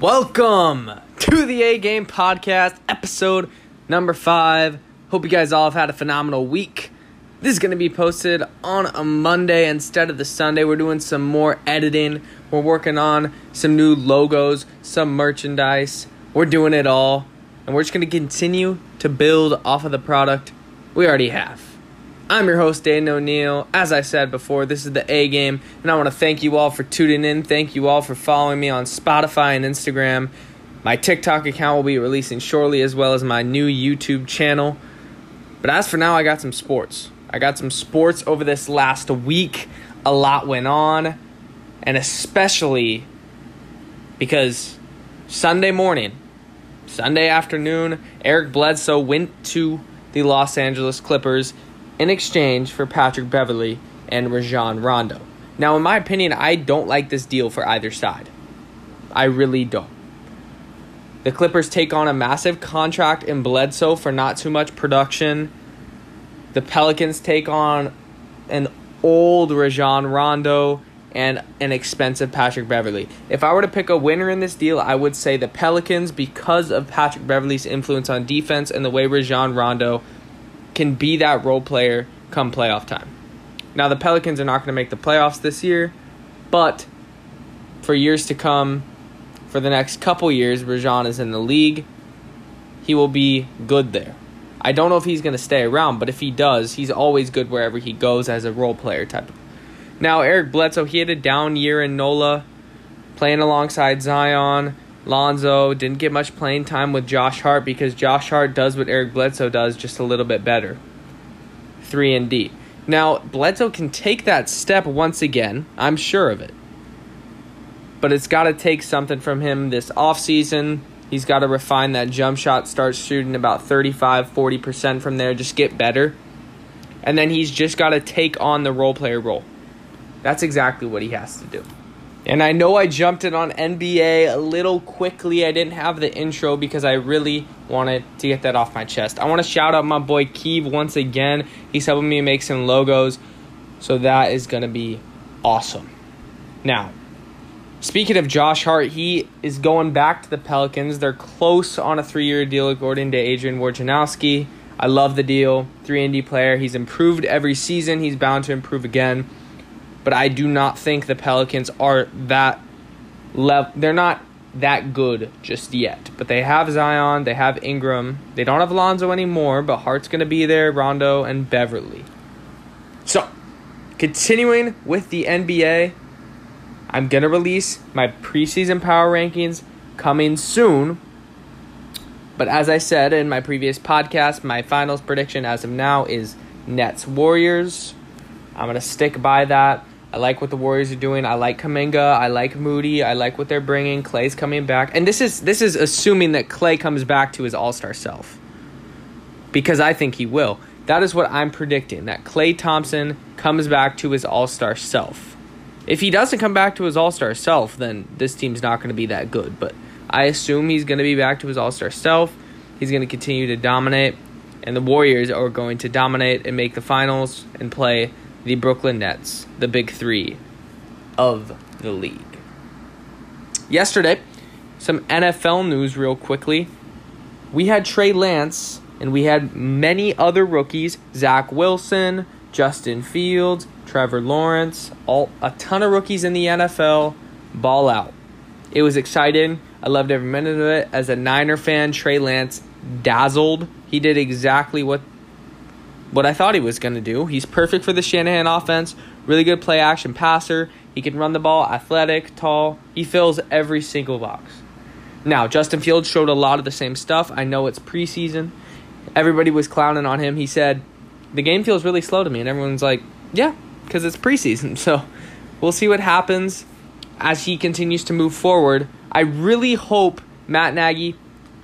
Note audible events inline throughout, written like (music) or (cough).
Welcome to the A Game Podcast, episode number five. Hope you guys all have had a phenomenal week. This is going to be posted on a Monday instead of the Sunday. We're doing some more editing. We're working on some new logos, some merchandise. We're doing it all. And we're just going to continue to build off of the product we already have. I'm your host, Dayton O'Neill. As I said before, this is the A game, and I want to thank you all for tuning in. Thank you all for following me on Spotify and Instagram. My TikTok account will be releasing shortly, as well as my new YouTube channel. But as for now, I got some sports. I got some sports over this last week. A lot went on, and especially because Sunday morning, Sunday afternoon, Eric Bledsoe went to the Los Angeles Clippers in exchange for Patrick Beverley and Rajon Rondo. Now, in my opinion, I don't like this deal for either side. I really don't. The Clippers take on a massive contract in Bledsoe for not too much production. The Pelicans take on an old Rajon Rondo and an expensive Patrick Beverley. If I were to pick a winner in this deal, I would say the Pelicans because of Patrick Beverley's influence on defense and the way Rajon Rondo can be that role player come playoff time. Now, the Pelicans are not going to make the playoffs this year, but for years to come, for the next couple years, Rajon is in the league. He will be good there. I don't know if he's going to stay around, but if he does, he's always good wherever he goes as a role player type. Now, Eric Bledsoe, he had a down year in NOLA, playing alongside Zion. Lonzo didn't get much playing time with Josh Hart because Josh Hart does what Eric Bledsoe does just a little bit better. 3 and D. Now, Bledsoe can take that step once again. I'm sure of it. But it's got to take something from him this offseason. He's got to refine that jump shot, start shooting about 35, 40% from there, just get better. And then he's just got to take on the role player role. That's exactly what he has to do. And I know I jumped it on NBA a little quickly. I didn't have the intro because I really wanted to get that off my chest. I want to shout out my boy Keeve once again. He's helping me make some logos. So that is going to be awesome. Now, speaking of Josh Hart, he is going back to the Pelicans. They're close on a three year deal according to Adrian Wojnarowski. I love the deal. 3 and D player. He's improved every season. He's bound to improve again but I do not think the Pelicans are that level. They're not that good just yet. But they have Zion, they have Ingram, they don't have Lonzo anymore, but Hart's going to be there, Rondo, and Beverley. So, continuing with the NBA, I'm going to release my preseason power rankings coming soon. But as I said in my previous podcast, my finals prediction as of now is Nets Warriors. I'm going to stick by that. I like what the Warriors are doing. I like Kuminga. I like Moody. I like what they're bringing. Klay's coming back, and this is this is assuming that Klay comes back to his All Star self, because I think he will. That is what I'm predicting. That Klay Thompson comes back to his All Star self. If he doesn't come back to his All Star self, then this team's not going to be that good. But I assume he's going to be back to his All Star self. He's going to continue to dominate, and the Warriors are going to dominate and make the finals and play the Brooklyn Nets, the big three of the league. Yesterday, some NFL news, real quickly. We had Trey Lance, and we had many other rookies Zach Wilson, Justin Fields, Trevor Lawrence, all a ton of rookies in the NFL ball out. It was exciting. I loved every minute of it. As a Niner fan, Trey Lance dazzled. He did exactly what what I thought he was going to do. He's perfect for the Shanahan offense. Really good play action passer. He can run the ball, athletic, tall. He fills every single box. Now, Justin Fields showed a lot of the same stuff. I know it's preseason. Everybody was clowning on him. He said, The game feels really slow to me. And everyone's like, Yeah, because it's preseason. (laughs) So we'll see what happens as he continues to move forward. I really hope Matt Nagy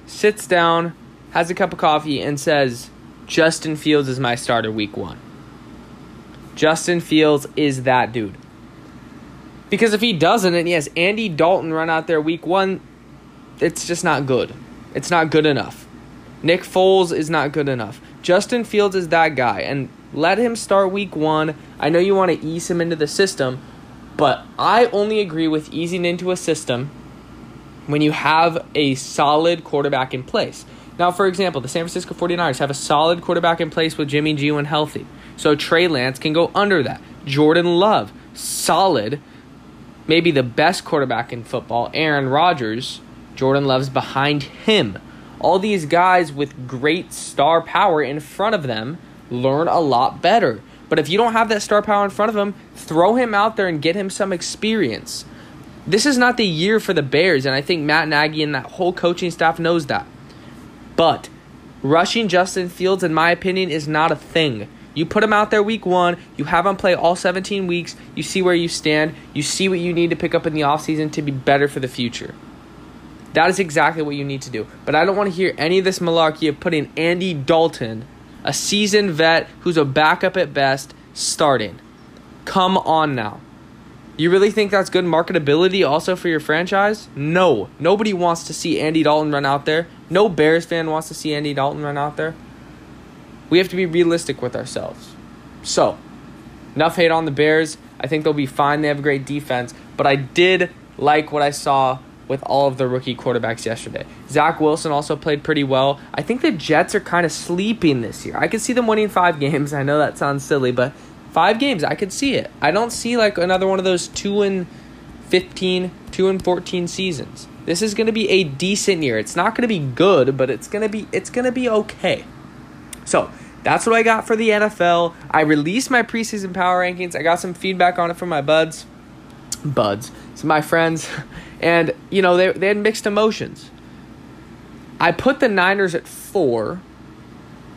sits down, has a cup of coffee, and says, Justin Fields is my starter week one. Justin Fields is that dude. Because if he doesn't, and has Andy Dalton run out there week one, it's just not good. It's not good enough. Nick Foles is not good enough. Justin Fields is that guy, and let him start week one. I know you want to ease him into the system, But I only agree with easing into a system when you have a solid quarterback in place. Now, for example, the San Francisco 49ers have a solid quarterback in place with Jimmy G when healthy. So Trey Lance can go under that. Jordan Love, solid, maybe the best quarterback in football. Aaron Rodgers, Jordan Love's behind him. All these guys with great star power in front of them learn a lot better. But if you don't have that star power in front of him, throw him out there and get him some experience. This is not the year for the Bears, and I think Matt Nagy and that whole coaching staff knows that. But rushing Justin Fields, in my opinion, is not a thing. You put him out there week one, you have him play all 17 weeks, you see where you stand, you see what you need to pick up in the offseason to be better for the future. That is exactly what you need to do. But I don't want to hear any of this malarkey of putting Andy Dalton, a seasoned vet who's a backup at best, starting. Come on now. You really think that's good marketability also for your franchise? No. Nobody wants to see Andy Dalton run out there. No Bears fan wants to see Andy Dalton run out there. We have to be realistic with ourselves. So, enough hate on the Bears. I think they'll be fine. They have a great defense. But I did like what I saw with all of the rookie quarterbacks yesterday. Zach Wilson also played pretty well. I think the Jets are kind of sleeping this year. I could see them winning five (laughs) games. I know that sounds silly, but five games, I could see it. I don't see like another one of those two and 15, two and 14 seasons. This is going to be a decent year. It's not going to be good, but it's going to be it's going to be okay. So, that's what I got for the NFL. I released my preseason power rankings. I got some feedback on it from my buds. Buds. Some my friends. (laughs) And, you know, they, they had mixed emotions. I put the Niners at four,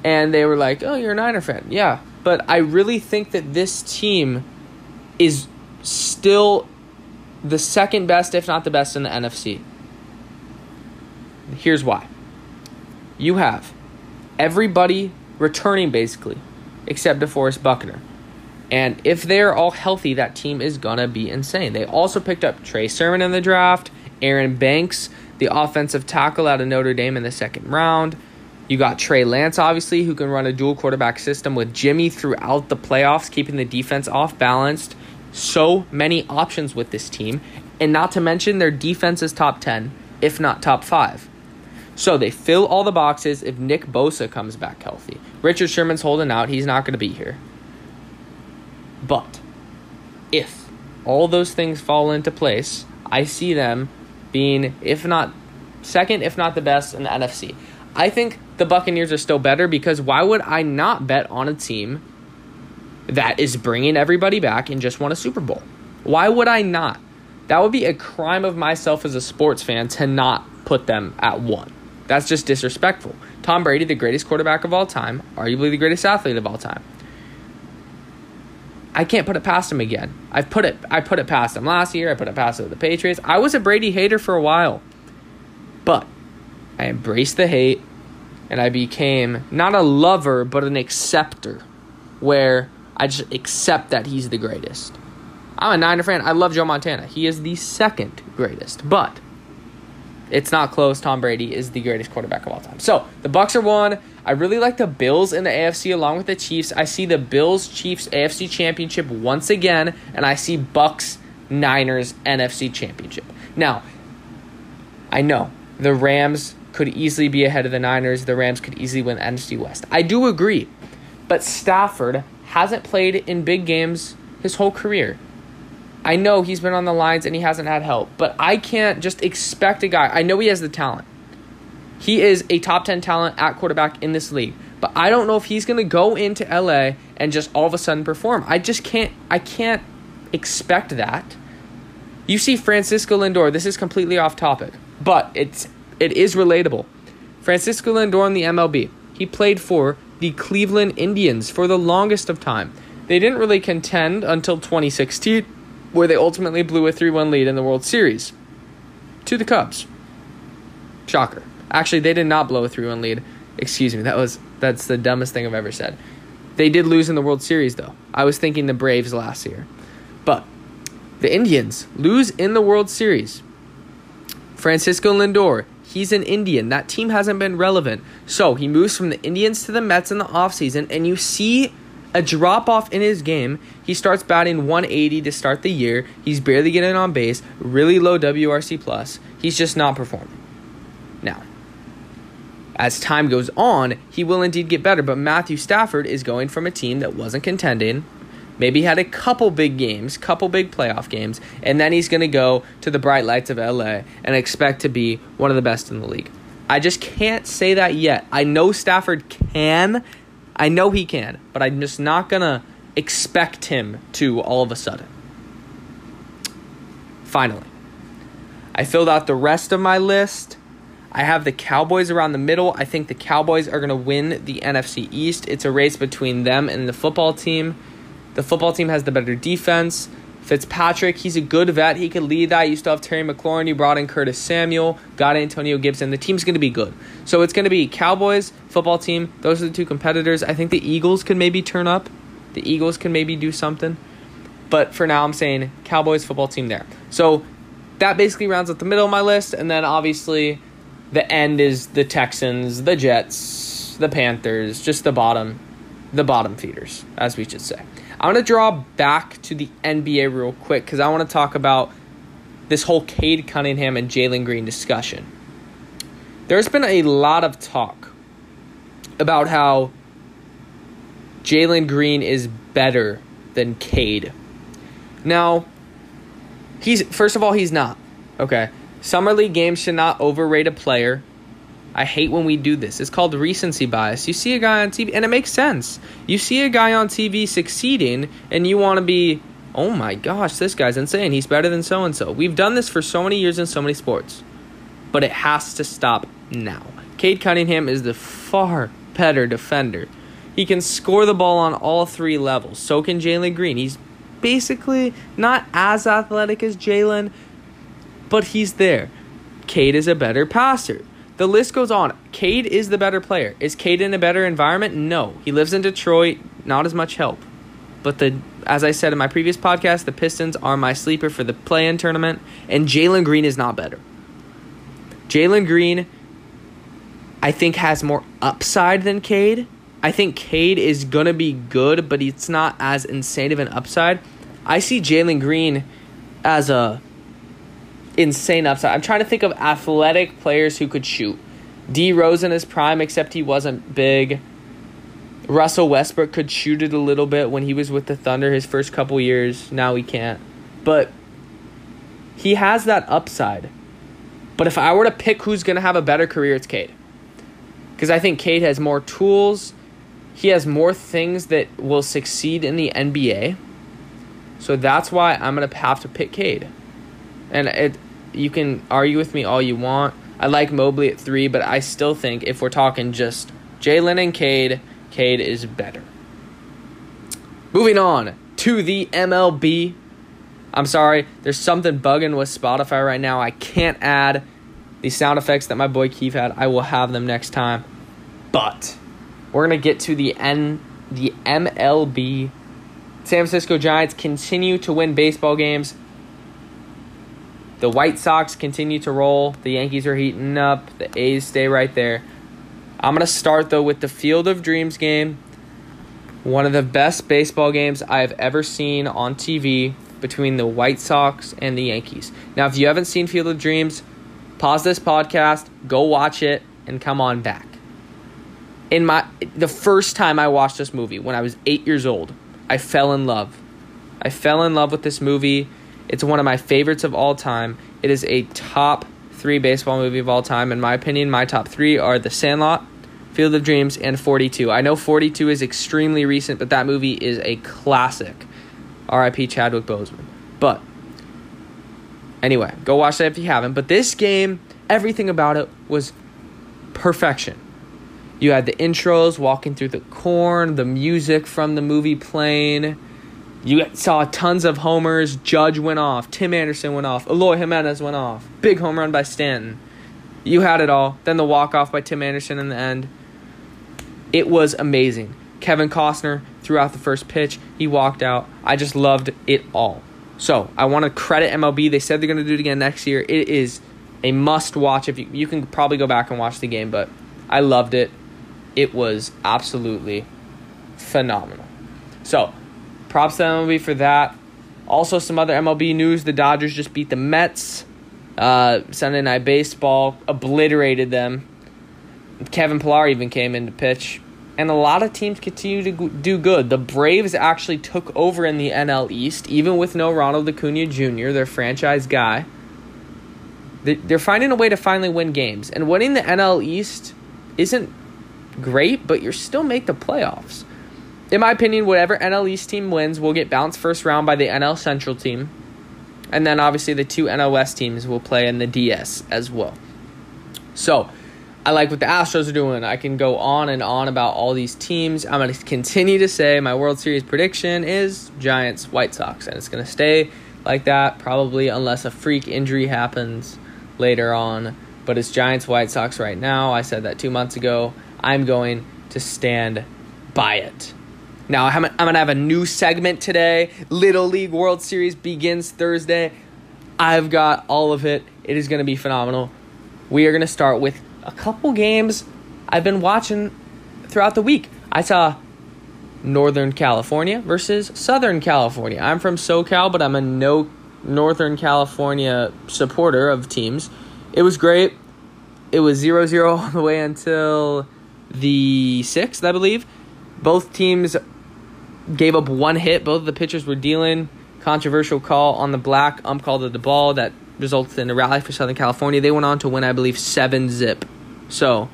and they were like, oh, you're a Niner fan. Yeah. But I really think that this team is still the second best, if not the best, in the NFC. Here's why. You have everybody returning basically, except DeForest Buckner. And if they're all healthy, that team is going to be insane. They also picked up Trey Sermon in the draft, Aaron Banks, the offensive tackle out of Notre Dame in the second round. You got Trey Lance, obviously, who can run a dual quarterback system with Jimmy throughout the playoffs, keeping the defense off balanced. So many options with this team. And not to mention, their defense is top 10, if not top 5. So they fill all the boxes if Nick Bosa comes back healthy. Richard Sherman's holding out. He's not going to be here. But if all those things fall into place, I see them being, if not second, if not the best in the NFC. I think the Buccaneers are still better because why would I not bet on a team that is bringing everybody back and just won a Super Bowl? Why would I not? That would be a crime of myself as a sports fan to not put them at one. That's just disrespectful. Tom Brady, the greatest quarterback of all time, arguably the greatest athlete of all time. I can't put it past him again. I've put it I put it past him last year. I put it past the Patriots. I was a Brady hater for a while. But I embraced the hate and I became not a lover but an acceptor where I just accept that he's the greatest. I'm a Niner fan. I love Joe Montana. He is the second greatest. But it's not close. Tom Brady is the greatest quarterback of all time. So the Bucs are one. I really like the Bills in the AFC along with the Chiefs. I see the Bills Chiefs AFC Championship once again, and I see Bucs Niners NFC Championship. Now, I know the Rams could easily be ahead of the Niners. The Rams could easily win the NFC West. I do agree, but Stafford hasn't played in big games his whole career. I know he's been on the Lions and he hasn't had help, but I can't just expect a guy. I know he has the talent. He is a top 10 talent at quarterback in this league, but I don't know if he's going to go into LA and just all of a sudden perform. I just can't I can't expect that. You see Francisco Lindor, this is completely off topic, but it's it is relatable. Francisco Lindor in the MLB. He played for the Cleveland Indians for the longest of time. They didn't really contend until 2016 where they ultimately blew a 3 1 lead in the World Series to the Cubs. Shocker. Actually, they did not blow a 3 1 lead. Excuse me, that was that's the dumbest thing I've ever said. They did lose in the World Series, though. I was thinking the Braves last year. But the Indians lose in the World Series. Francisco Lindor, he's an Indian. That team hasn't been relevant. So he moves from the Indians to the Mets in the offseason, and you see a drop off in his game. He starts batting 180 to start the year. He's barely getting on base, really low WRC plus. He's just not performing. Now, as time goes on, he will indeed get better, but Matthew Stafford is going from a team that wasn't contending, maybe had a couple big games, couple big playoff games, and then he's going to go to the bright lights of LA and expect to be one of the best in the league. I just can't say that yet. I know Stafford can. I know he can, but I'm just not going to expect him to all of a sudden. Finally, I filled out the rest of my list. I have the Cowboys around the middle. I think the Cowboys are going to win the NFC East. It's a race between them and the football team. The football team has the better defense. Fitzpatrick, he's a good vet. He could lead that. You still have Terry McLaurin. You brought in Curtis Samuel, got Antonio Gibson. The team's going to be good. So it's going to be Cowboys, football team. Those are the two competitors. I think the Eagles can maybe turn up. The Eagles can maybe do something. But for now, I'm saying Cowboys, football team there. So that basically rounds up the middle of my list. And then obviously the end is the Texans, the Jets, the Panthers, just the bottom, the bottom feeders, as we should say. I want to draw back to the NBA real quick because I want to talk about this whole Cade Cunningham and Jalen Green discussion. There's been a lot of talk about how Jalen Green is better than Cade. Now, he's first of all he's not. Okay, summer league games should not overrate a player. I hate when we do this. It's called recency bias. You see a guy on TV, and it makes sense. You see a guy on TV succeeding, and you want to be, oh my gosh, this guy's insane. He's better than so and so. We've done this for so many years in so many sports, but it has to stop now. Cade Cunningham is the far better defender. He can score the ball on all three levels. So can Jalen Green. He's basically not as athletic as Jalen, but he's there. Cade is a better passer. The list goes on. Cade is the better player. Is Cade in a better environment? No. He lives in Detroit, not as much help. But the as I said in my previous podcast, the Pistons are my sleeper for the play-in tournament, and Jalen Green is not better. Jalen Green, I think, has more upside than Cade. I think Cade is gonna be good, but it's not as insane of an upside. I see Jalen Green as a insane upside. I'm trying to think of athletic players who could shoot. D Rose in his prime, except he wasn't big. Russell Westbrook could shoot it a little bit when he was with the Thunder his first couple years. Now he can't. But he has that upside. But if I were to pick who's going to have a better career, it's Cade. Because I think Cade has more tools. He has more things that will succeed in the NBA. So that's why I'm going to have to pick Cade. And it you can argue with me all you want. I like Mobley at three, but I still think if we're talking just Jalen and Cade, Cade is better. Moving on to the MLB. I'm sorry, there's something bugging with Spotify right now. I can't add the sound effects that my boy Keith had. I will have them next time. But we're gonna get to the N the MLB. San Francisco Giants continue to win baseball games. The White Sox continue to roll. The Yankees are heating up. The A's stay right there. I'm going to start, though, with the Field of Dreams game. One of the best baseball games I've ever seen on TV between the White Sox and the Yankees. Now, if you haven't seen Field of Dreams, pause this podcast, go watch it, and come on back. In my the first time I watched this movie when I was 8 years old, I fell in love. I fell in love with this movie. It's one of my favorites of all time. It is a top three baseball movie of all time. In my opinion, my top three are The Sandlot, Field of Dreams, and 42. I know 42 is extremely recent, but that movie is a classic. R.I.P. Chadwick Boseman. But anyway, go watch that if you haven't. But this game, everything about it was perfection. You had the intros walking through the corn, the music from the movie playing you saw tons of homers. Judge went off. Tim Anderson went off. Eloy Jimenez went off. Big home run by Stanton. You had it all. Then the walk off by Tim Anderson in the end. It was amazing. Kevin Costner threw out the first pitch. He walked out. I just loved it all. So I want to credit MLB. They said they're going to do it again next year. It is a must watch. If you, you can probably go back and watch the game, but I loved it. It was absolutely phenomenal. So, props to MLB for that. Also, some other MLB news: the Dodgers just beat the Mets. Uh, Sunday Night Baseball obliterated them. Kevin Pillar even came in to pitch. And a lot of teams continue to do good. The Braves actually took over in the NL East, even with no Ronald Acuna Jr., their franchise guy. They're finding a way to finally win games. And winning the NL East isn't great, but you still make the playoffs. In my opinion, whatever NL East team wins will get bounced first round by the NL Central team. And then obviously the two NL West teams will play in the DS as well. So, I like what the Astros are doing. I can go on and on about all these teams. I'm going to continue to say my World Series prediction is Giants White Sox, and it's going to stay like that probably unless a freak injury happens later on. But it's Giants White Sox right now. I said that two months ago. I'm going to stand by it. Now, I'm going to have a new segment today. Little League World Series begins Thursday. I've got all of it. It is going to be phenomenal. We are going to start with a couple games I've been watching throughout the week. I saw Northern California versus Southern California. I'm from SoCal, but I'm a no Northern California supporter of teams. It was great. It was 0 0 all the way until the 6th, I believe. Both teams gave up one hit. Both of the pitchers were dealing. Controversial call on the black ump called to the ball that resulted in a rally for Southern California. They went on to win, I believe, 7 zip. So,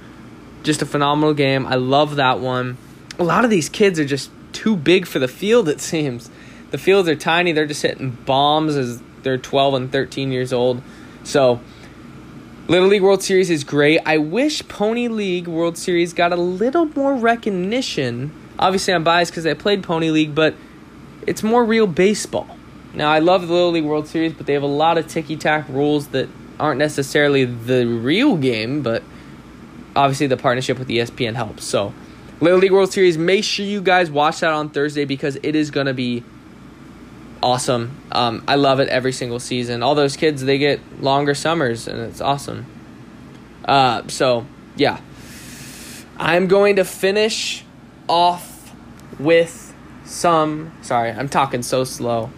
just a phenomenal game. I love that one. A lot of these kids are just too big for the field, it (laughs) seems. The fields are tiny. They're just hitting bombs as they're 12 and 13 years old. So, Little League World Series is great. I wish Pony League World Series got a little more recognition. Obviously, I'm biased because I played Pony League, but it's more real baseball. Now, I love the Little League World Series, but they have a lot of ticky tack rules that aren't necessarily the real game, but obviously the partnership with ESPN helps. So, Little League World Series, make sure you guys watch that on Thursday because it is going to be awesome. Um, I love it every single season. All those kids, they get longer summers, and it's awesome. Uh, so, yeah. I'm going to finish off with some. Sorry, I'm talking so slow.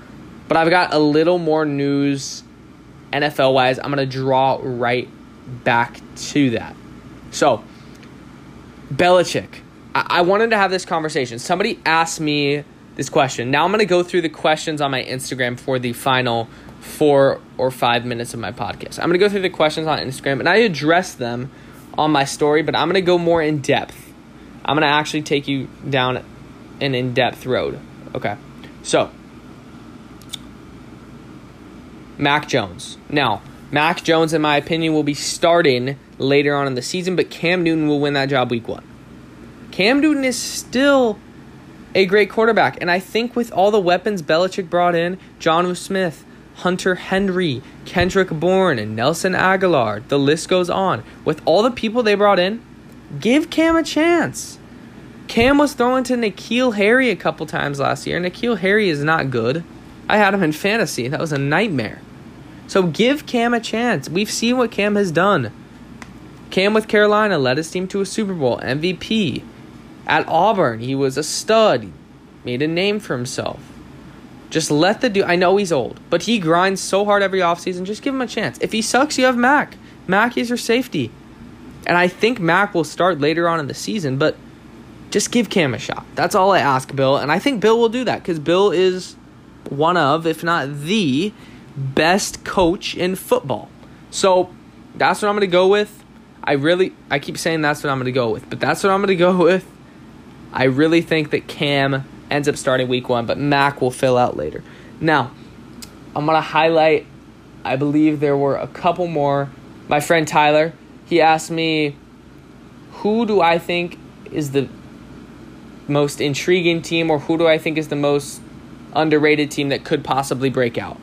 But I've got a little more news NFL wise. I'm going to draw right back to that. So, Belichick. I-, I wanted to have this conversation. Somebody asked me this question. Now I'm going to go through the questions on my Instagram for the final four or five minutes of my podcast. I'm going to go through the questions on Instagram and I address them on my story, but I'm going to go more in depth. I'm going to actually take you down an in depth road. Okay. So, Mac Jones. Now, Mac Jones, in my opinion, will be starting later on in the season, but Cam Newton will win that job week one. Cam Newton is still a great quarterback. And I think with all the weapons Belichick brought in, Jonnu Smith, Hunter Henry, Kendrick Bourne, and Nelson Agholor, the list goes on. With all the people they brought in, give Cam a chance. Cam was throwing to N'Keal Harry a couple times last year. N'Keal Harry is not good. I had him in fantasy. That was a nightmare. So give Cam a chance. We've seen what Cam has done. Cam with Carolina led his team to a Super Bowl MVP. At Auburn, he was a stud, he made a name for himself. Just let the dude, I know he's old, but he grinds so hard every offseason. Just give him a chance. If he sucks, you have Mac. Mac is your safety. And I think Mac will start later on in the season, but just give Cam a shot. That's all I ask Bill. And I think Bill will do that because Bill is one of, if not the best coach in football. So that's what I'm going to go with. I really, I keep saying that's what I'm going to go with, but that's what I'm going to go (laughs) with. I really think that Cam ends up starting week one, but Mac will fill out later. Now, I'm going to highlight, I believe there were a couple more. My friend Tyler, he asked me, who do I think is the most intriguing team, or who do I think is the most underrated team that could possibly break out?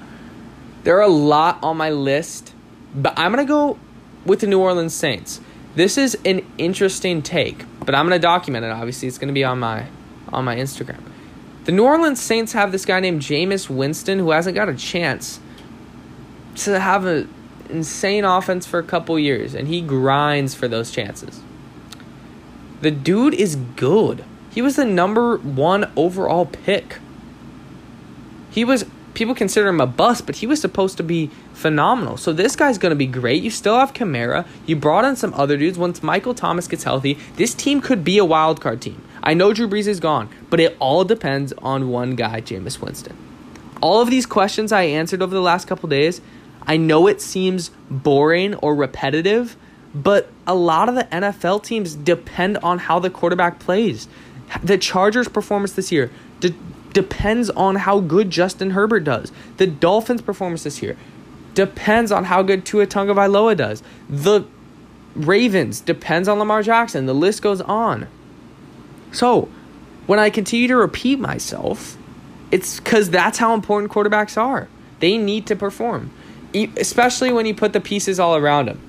There are a lot on my list, but I'm going to go with the New Orleans Saints. This is an interesting take, but I'm going to document it. Obviously, it's going to be on my on my Instagram. The New Orleans Saints have this guy named Jameis Winston who hasn't got a chance to have an insane offense for a couple years, and he grinds for those chances. The dude is good. He was the number one overall pick. He was people consider him a bust, but he was supposed to be phenomenal. So this guy's going to be great. You still have Kamara. You brought in some other dudes. Once Michael Thomas gets healthy, this team could be a wild card team. I know Drew Brees is gone, but it all depends on one guy, Jameis Winston. All of these questions I answered over the last couple days, I know it seems boring or repetitive, but a lot of the NFL teams depend on how the quarterback plays. The Chargers' performance this year de- depends on how good Justin Herbert does. The Dolphins' performance this year depends on how good Tua Tagovailoa does. The Ravens depends on Lamar Jackson. The list goes on. So, when I continue to repeat myself, it's because that's how important quarterbacks are. They need to perform, especially when you put the pieces all around them.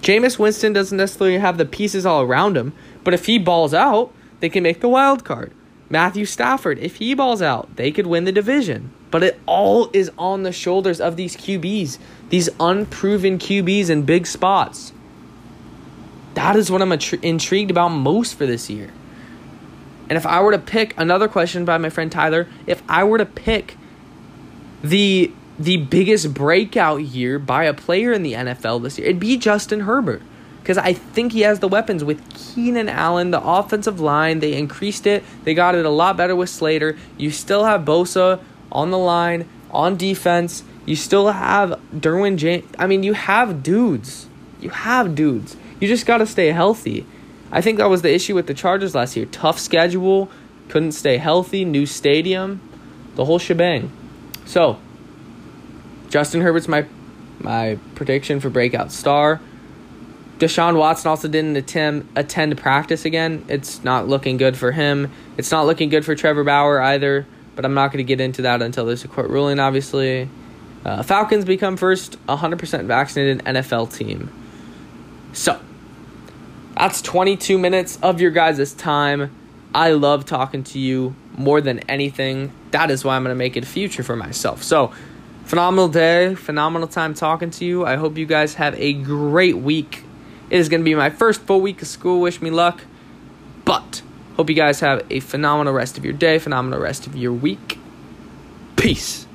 Jameis Winston doesn't necessarily have the pieces all around him, but if he balls out, they can make the wild card. Matthew Stafford, if he balls out, they could win the division. But it all is on the shoulders of these QBs, these unproven QBs in big spots. That is what I'm intrigued about most for this year. And if I were to pick another question by my friend Tyler, if I were to pick the the biggest breakout year by a player in the NFL this year, it'd be Justin Herbert. Because I think he has the weapons with Keenan Allen, the offensive line. They increased it. They got it a lot better with Slater. You still have Bosa on the line, on defense. You still have Derwin James. I mean, you have dudes. You have dudes. You just got to stay healthy. I think that was the issue with the Chargers last year. Tough schedule, couldn't stay healthy, new stadium, the whole shebang. So, Justin Herbert's my my prediction for breakout star. Deshaun Watson also didn't attend attend practice again. It's not looking good for him. It's not looking good for Trevor Bauer either. But I'm not going to get into that until there's a court ruling. Obviously, uh, Falcons become first 100% vaccinated NFL team. So that's 22 minutes of your guys' time. I love talking to you more than anything. That is why I'm going to make it a future for myself. So, phenomenal day, phenomenal time talking to you. I hope you guys have a great week. It is going to be my first full week of school. Wish me luck. But, hope you guys have a phenomenal rest of your day, phenomenal rest of your week. Peace.